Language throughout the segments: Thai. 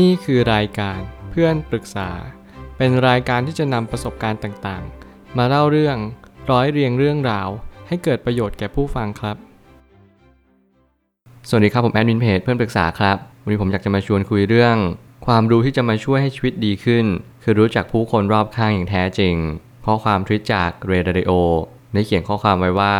นี่คือรายการเพื่อนปรึกษา เป็นรายการที่จะนำประสบการณ์ต่างๆ มาเล่าเรื่องร้อยเรียงเรื่องราว ให้เกิดประโยชน์แก่ผู้ฟังครับ สวัสดีครับผมแอดมินเพจเพื่อนปรึกษาครับ วันนี้ผมอยากจะมาชวนคุยเรื่อง ความรู้ที่จะมาช่วยให้ชีวิตดีขึ้น คือรู้จักผู้คนรอบข้างอย่างแท้จริง ข้อความทวิตจากเรดาริโอได้เขียนข้อความไว้ว่า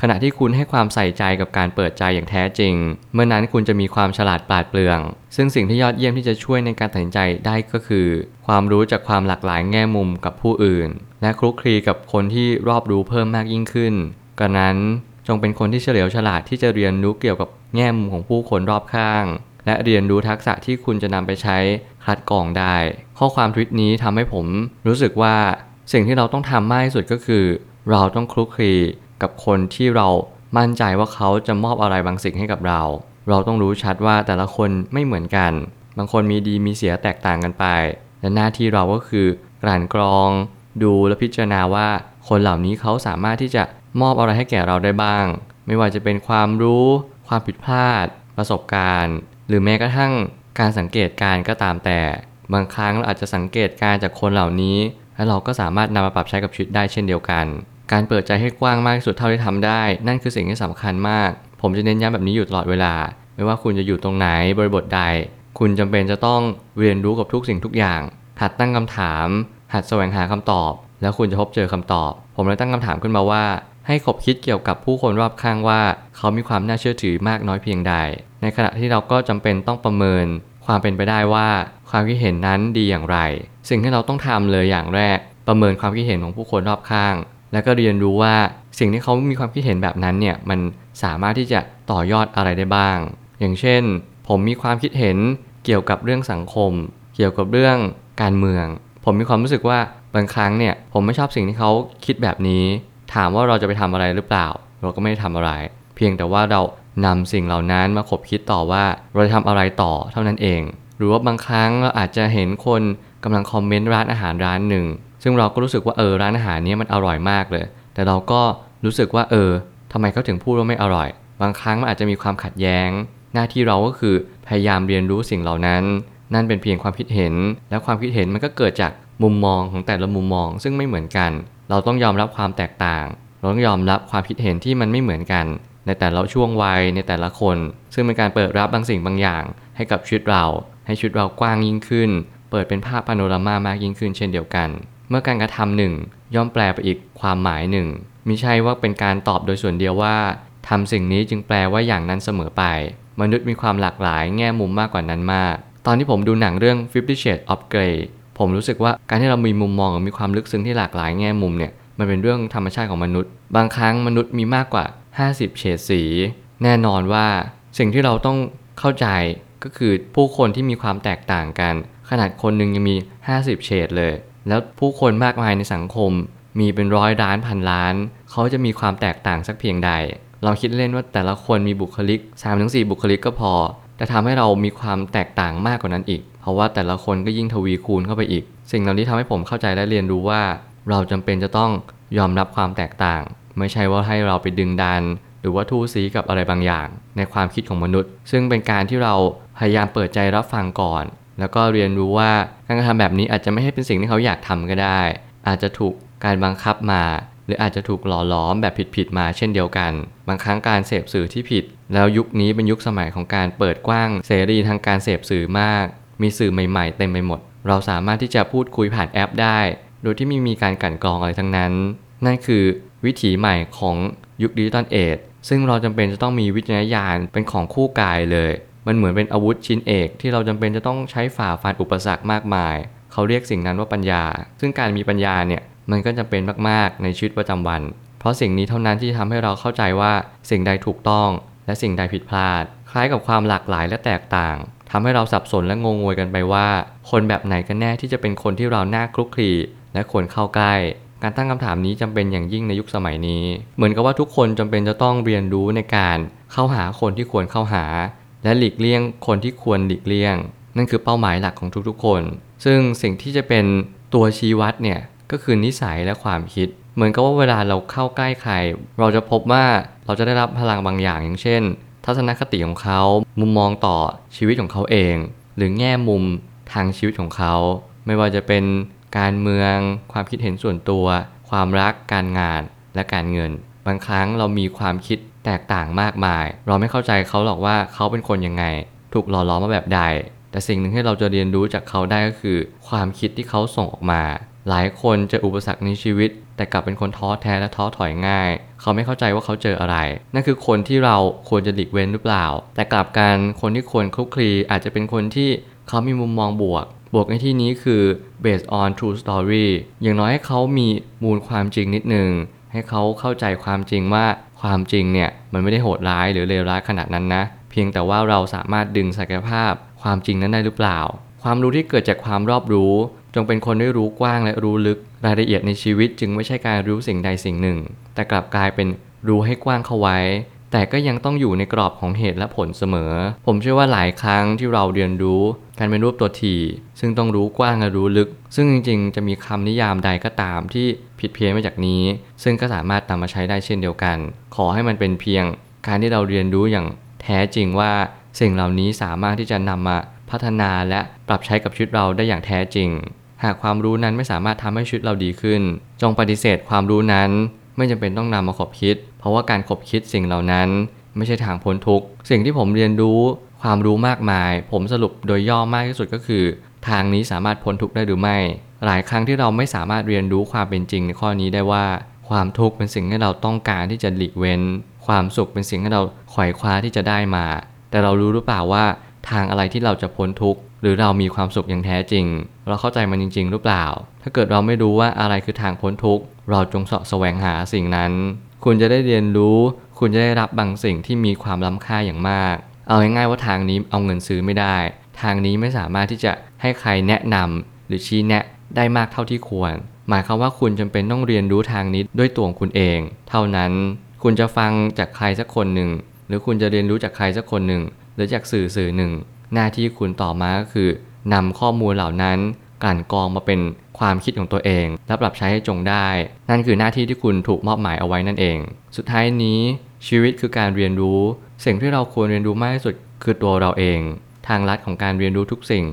ขณะที่คุณให้ความใส่ใจกับการเปิดใจอย่างแท้จริง เมื่อนั้นคุณจะมีความฉลาดปราดเปรื่อง ซึ่งสิ่งที่ยอดเยี่ยมที่จะช่วยในการตัดสินใจได้ก็คือ ความรู้จากความหลากหลายแง่มุมกับผู้อื่น และคลุกคลีกับคนที่รอบรู้เพิ่มมากยิ่งขึ้นกระนั้นจงเป็นคนที่เฉลียวฉลาดที่จะเรียนรู้เกี่ยวกับแง่มุมของผู้คนรอบข้าง และเรียนรู้ทักษะที่คุณจะนำไปใช้คัดกรองได้ ข้อความทวิตนี้ทำให้ผมรู้สึกว่าสิ่งที่เราต้องทำมากที่สุดก็คือ เราต้องคลุกคลี กับคนที่เรามั่นใจว่าเขาจะมอบอะไรบางสิ่งให้กับเรา เราต้องรู้ชัดว่าแต่ละคนไม่เหมือนกัน บางคนมีดีมีเสียแตกต่างกันไป และหน้าที่เราก็คือกลั่นกรอง ดูและพิจารณาว่าคนเหล่านี้เขาสามารถที่จะมอบอะไรให้แก่เราได้บ้าง ไม่ว่าจะเป็นความรู้ ความผิดพลาด ประสบการณ์ หรือแม้กระทั่งการสังเกตการก็ตามแต่ บางครั้งเราอาจจะสังเกตการจากคนเหล่านี้ และเราก็สามารถนำมาปรับใช้กับชีวิตได้เช่นเดียวกัน การเปิดใจให้กว้างมากที่สุดเท่าที่ทำได้ นั่นคือสิ่งที่สำคัญมาก ผมจะเน้นย้ำแบบนี้อยู่ตลอดเวลา ไม่ว่าคุณจะอยู่ตรงไหนบริบทใด คุณจำเป็นจะต้องเรียนรู้กับทุกสิ่งทุกอย่าง หัดตั้งคำถาม หัดแสวงหาคำตอบ แล้วคุณจะพบเจอคำตอบ ผมเลยตั้งคำถามขึ้นมาว่า ให้ขบคิดเกี่ยวกับผู้คนรอบข้างว่า เขามีความน่าเชื่อถือมากน้อยเพียงใด ในขณะที่เราก็จำเป็นต้องประเมิน ความเป็นไปได้ว่าความคิดเห็นนั้นดีอย่างไร สิ่งที่เราต้องทำเลยอย่างแรก ประเมินความคิดเห็นของผู้คนรอบข้าง แล้วก็เรียนรู้ว่าสิ่งที่เขามีความคิดเห็นแบบนั้นเนี่ยมันสามารถที่จะต่อยอดอะไรได้บ้าง อย่างเช่น ผมมีความคิดเห็นเกี่ยวกับเรื่องสังคม เกี่ยวกับเรื่องการเมือง ผมมีความรู้สึกว่าบางครั้งเนี่ยผมไม่ชอบสิ่งที่เขาคิดแบบนี้ ถามว่าเราจะไปทำอะไรหรือเปล่า เราก็ไม่ได้ทำอะไร เพียงแต่ว่าเรานำสิ่งเหล่านั้นมาคบคิดต่อว่าเราจะทำอะไรต่อเท่านั้นเอง หรือว่าบางครั้งเราอาจจะเห็นคนกำลังคอมเมนต์ร้านอาหารร้านหนึ่ง ซึ่งเราก็รู้สึกว่าเออร้านอาหารนี้มันอร่อยมากเลย แต่เราก็รู้สึกว่าเออทำไมเขาถึงพูดว่าไม่อร่อย บางครั้งมันอาจจะมีความขัดแย้ง หน้าที่เราก็คือพยายามเรียนรู้สิ่งเหล่านั้น นั่นเป็นเพียงความคิดเห็น และความคิดเห็นมันก็เกิดจากมุมมองของแต่ละมุมมอง ซึ่งไม่เหมือนกัน เราต้องยอมรับความแตกต่าง เราต้องยอมรับความคิดเห็นที่มันไม่เหมือนกัน ในแต่ละช่วงวัยในแต่ละคน ซึ่งเป็นการเปิดรับบางสิ่งบางอย่าง ให้กับชีวิตเรา ให้ชีวิตเรากว้างยิ่งขึ้น เปิดเป็นภาพพาโนรามามากยิ่งขึ้นเช่นเดียวกัน เมื่อการกระทำหนึ่งย่อมแปลไปอีกความหมายหนึ่งมิใช่ว่าเป็นการตอบโดยส่วนเดียวว่าทำสิ่งนี้จึงแปลว่าอย่างนั้นเสมอไป มนุษย์มีความหลากหลายแง่มุมมากกว่านั้นมาก ตอนที่ผมดูหนังเรื่อง Fifty Shades of Grey ผมรู้สึกว่าการที่เรามีมุมมองมีความลึกซึ้งที่หลากหลายแง่มุมเนี่ยมันเป็นเรื่องธรรมชาติของมนุษย์ บางครั้งมนุษย์มีมากกว่า 50 เฉดสี แน่นอนว่าสิ่งที่เราต้องเข้าใจก็คือผู้คนที่มีความแตกต่างกัน ขนาดคนหนึ่งยังมี 50 เฉดเลย แล้วผู้คนมากมายในสังคม มีเป็นร้อยล้านพันล้าน เขาจะมีความแตกต่างสักเพียงใด เราคิดเล่นว่าแต่ละคนมีบุคลิก3-4 บุคลิกก็พอ แต่ทำให้เรามีความแตกต่างมากกว่านั้นอีก เพราะว่าแต่ละคนก็ยิ่งทวีคูณเข้าไปอีก สิ่งเหล่านี้ทำให้ผมเข้าใจและเรียนรู้ว่า เราจำเป็นจะต้องยอมรับความแตกต่าง ไม่ใช่ว่าให้เราไปดึงดันหรือว่าทู่ซีกับอะไรบางอย่าง ในความคิดของมนุษย์ ซึ่งเป็นการที่เราพยายามเปิดใจรับฟังก่อน แล้วก็เรียนรู้ว่าการกระทำแบบนี้อาจจะไม่ให้เป็นสิ่งที่เขาอยากทำก็ได้ อาจจะถูกการบังคับมา หรืออาจจะถูกหล่อล้อมแบบผิดๆมาเช่นเดียวกัน บางครั้งการเสพสื่อที่ผิด แล้วยุคนี้เป็นยุคสมัยของการเปิดกว้างเสรีทางการเสพสื่อมาก มีสื่อใหม่ๆเต็มไปหมด เราสามารถที่จะพูดคุยผ่านแอปได้ โดยที่ไม่มีการกั่นกรองอะไรทั้งนั้น นั่นคือวิถีใหม่ของยุคดิจิตอลเอจซึ่งเราจำเป็นจะต้องมีวิจารณญาณเป็นของคู่กายเลย มันเหมือนเป็นอาวุธชิ้นเอกที่เราจำเป็นจะต้องใช้ฝ่าฟันอุปสรรคมากมาย เขาเรียกสิ่งนั้นว่าปัญญา ซึ่งการมีปัญญาเนี่ยมันก็จำเป็นมากๆในชีวิตประจำวัน เพราะสิ่งนี้เท่านั้นที่ทำให้เราเข้าใจว่าสิ่งใดถูกต้อง และสิ่งใดผิดพลาด คล้ายกับความหลากหลายและแตกต่างทำให้เราสับสนและงงงวยกันไปว่า คนแบบไหนกันแน่ที่จะเป็นคนที่เราน่าคลุกคลีและควรเข้าใกล้การตั้งคำถามนี้จำเป็นอย่างยิ่งในยุคสมัยนี้ เหมือนกับว่าทุกคนจำเป็นจะต้องเรียนรู้ในการเข้าหาคนที่ควรเข้าหา และหลีกเลี่ยงคนที่ควรหลีกเลี่ยง นั่นคือเป้าหมายหลักของทุกๆคน ซึ่งสิ่งที่จะเป็นตัวชี้วัดเนี่ยก็คือนิสัยและความคิด เหมือนกับว่าเวลาเราเข้าใกล้ใคร เราจะพบว่าเราจะได้รับพลังบางอย่างอย่างเช่น ทัศนคติของเขา มุมมองต่อชีวิตของเขาเอง หรือแง่มุมทางชีวิตของเขา ไม่ว่าจะเป็นการเมือง ความคิดเห็นส่วนตัว ความรักการงานและการเงิน บางครั้งเรามีความคิด แตกต่างมากมาย เราไม่เข้าใจเขาหรอกว่าเขาเป็นคนยังไง ถูกหล่อล้อมมาแบบใด แต่สิ่งหนึ่งที่เราจะเรียนรู้จากเขาได้ก็คือ ความคิดที่เขาส่งออกมา หลายคนเจออุปสรรคในชีวิต แต่กลับเป็นคนท้อแท้และท้อถอยง่าย เขาไม่เข้าใจว่าเขาเจออะไร นั่นคือคนที่เราควรจะหลีกเว้นหรือเปล่า แต่กลับกันคนที่ควรคลุกคลีอาจจะเป็นคนที่เขามีมุมมองบวกบวกในที่นี้คือ based on true story อย่างน้อยให้เขามีมูลความจริงนิดนึง ให้เขาเข้าใจความจริงว่า ความจริงเนี่ยมันไม่ได้โหดร้ายหรือเลวร้ายขนาดนั้นนะ เพียงแต่ว่าเราสามารถดึงศักยภาพ ความจริงนั้นได้หรือเปล่า ความรู้ที่เกิดจากความรอบรู้ จงเป็นคนได้รู้กว้างและรู้ลึก รายละเอียดในชีวิตจึงไม่ใช่การรู้สิ่งใดสิ่งหนึ่ง แต่กลับกลายเป็นรู้ให้กว้างเข้าไว้ แต่ก็ยังต้องอยู่ในกรอบของเหตุและผลเสมอ ผมเชื่อว่าหลายครั้งที่เราเรียนรู้ การเป็นรูปตัวที ซึ่งต้องรู้กว้างและรู้ลึก ซึ่งจริงๆ จะมีคำนิยามใดก็ตามที่ผิดเพี้ยนมาจากนี้ ซึ่งก็สามารถนำมาใช้ได้เช่นเดียวกัน ขอให้มันเป็นเพียง การที่เราเรียนรู้อย่างแท้จริงว่าสิ่งเหล่านี้สามารถที่จะนำมาพัฒนาและปรับใช้กับชีวิตเราได้อย่างแท้จริง หากความรู้นั้นไม่สามารถทำให้ชีวิตเราดีขึ้น จงปฏิเสธความรู้นั้น ไม่จำเป็นต้องนำมาขบคิด เพราะว่าการขบคิดสิ่งเหล่านั้น ไม่ใช่ทางพ้นทุกสิ่งที่ผมเรียนรู้ความรู้มากมาย ผมสรุปโดยย่อมากที่สุดก็คือ ทางนี้สามารถพ้นทุกได้หรือไม่ หลายครั้งที่เราไม่สามารถเรียนรู้ความเป็นจริงในข้อนี้ได้ว่า ความทุกข์เป็นสิ่งที่เราต้องการที่จะหลีกเว้น ความสุขเป็นสิ่งที่เราไขว่คว้าที่จะได้มา แต่เรารู้หรือเปล่าว่า ทางอะไรที่เราจะพ้นทุกข์หรือเรามีความสุขอย่างแท้จริง เราเข้าใจมันจริง ๆ หรือเปล่า ถ้าเกิดเราไม่รู้ว่าอะไรคือทางพ้นทุกข์ เราจงเสาะแสวงหาสิ่งนั้น คุณจะได้เรียนรู้ คุณจะได้รับบางสิ่งที่มีความล้ำค่าอย่างมาก เอาง่ายๆว่าทางนี้เอาเงินซื้อไม่ได้ ทางนี้ไม่สามารถที่จะให้ใครแนะนำหรือชี้แนะได้มากเท่าที่ควร หมายความว่าคุณจำเป็นต้องเรียนรู้ทางนี้ด้วยตัวคุณเอง เท่านั้น คุณจะฟังจากใครสักคนหนึ่ง หรือคุณจะเรียนรู้จากใครสักคนหนึ่ง หรือจากสื่อสื่อหนึ่ง หน้าที่คุณต่อมาก็คือนำข้อมูลเหล่านั้น กลั่นกรองมาเป็นความคิดของตัวเอง และปรับใช้ให้จงได้ นั่นคือหน้าที่ที่คุณถูกมอบหมายเอาไว้นั่นเอง สุดท้ายนี้ชีวิตคือการเรียนรู้ สิ่งที่เราควรเรียนรู้มากที่สุดคือตัวเราเอง ทางลัดของการเรียนรู้ทุกสิ่ง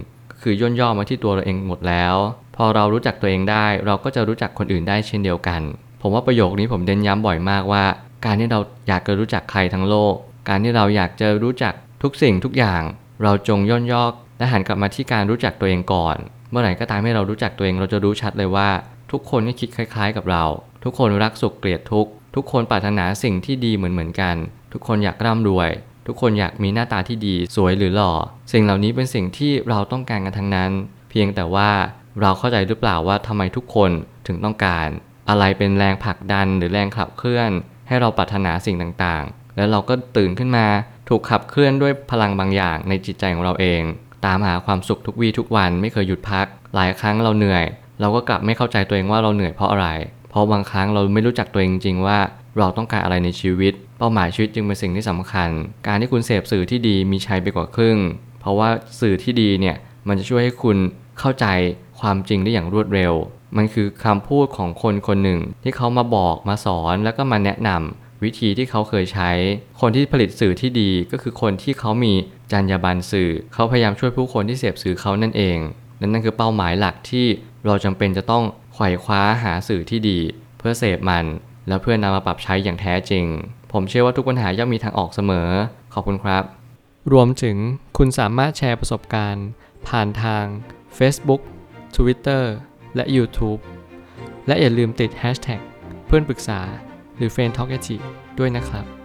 คือย่นย่อมาที่ตัวเราเองหมดแล้ว พอเรารู้จักตัวเองได้ เราก็จะรู้จักคนอื่นได้เช่นเดียวกัน ผมว่าประโยคนี้ผมเน้นย้ำบ่อยมากว่า การที่เราอยากจะรู้จักใครทั้งโลก การที่เราอยากจะรู้จักทุกสิ่งทุกอย่าง เราจงย่นย่อและหันกลับมาที่การรู้จักตัวเองก่อน เมื่อไหร่ก็ตามให้เรารู้จักตัวเองเราจะรู้ชัดเลยว่า ทุกคนก็คิดคล้าย ๆ กับเรา ทุกคนรักสุขเกลียดทุกทุกคนปรารถนาสิ่งที่ดีเหมือนๆกัน ทุกคนอยากร่ำรวย ทุกคนอยากมีหน้าตาที่ดีสวยหรือหล่อ สิ่งเหล่านี้เป็นสิ่งที่เราต้องการกันทั้งนั้น เพียงแต่ว่าเราเข้าใจหรือเปล่าว่าทำไมทุกคนถึงต้องการ อะไรเป็นแรงผลักดันหรือแรงขับเคลื่อน ให้เราปรารถนาสิ่งต่างๆ แล้วเราก็ตื่นขึ้นมาถูกขับเคลื่อนด้วยพลังบางอย่างในจิตใจของเราเอง ตามหาความสุขทุกวี่ทุกวันไม่เคยหยุดพัก หลายครั้งเราเหนื่อย เราก็กลับไม่เข้าใจตัวเองว่าเราเหนื่อยเพราะอะไร เพราะบางครั้งเราไม่รู้จักตัวเองจริงว่าเราต้องการอะไรในชีวิต เป้าหมายชีวิตจึงเป็นสิ่งที่สำคัญ การที่คุณเสพสื่อที่ดีมีชัยไปกว่าครึ่ง เพราะว่าสื่อที่ดีเนี่ยมันจะช่วยให้คุณเข้าใจความจริงได้อย่างรวดเร็ว มันคือคำพูดของคนคนหนึ่งที่เขามาบอกมาสอนแล้วก็มาแนะนำ วิธีที่เขาเคยใช้ คนที่ผลิตสื่อที่ดีก็คือคนที่เขามีจรรยาบรรณสื่อ เขาพยายามช่วยผู้คนที่เสพสื่อเขานั่นเองและนั่นคือเป้าหมายหลักที่เราจำเป็นจะต้องไขว่คว้าหาสื่อที่ดี เพื่อเสพมัน แล้วเพื่อนำมาปรับใช้อย่างแท้จริง ผมเชื่อว่าทุกปัญหาย่อมมีทางออกเสมอ ขอบคุณครับ รวมถึงคุณสามารถแชร์ประสบการณ์ ผ่านทาง Facebook Twitter และ YouTube และอย่าลืมติด Hashtag เพื่อนปรึกษา หรือ f r ร e n d t a l k a ด้วยนะครับ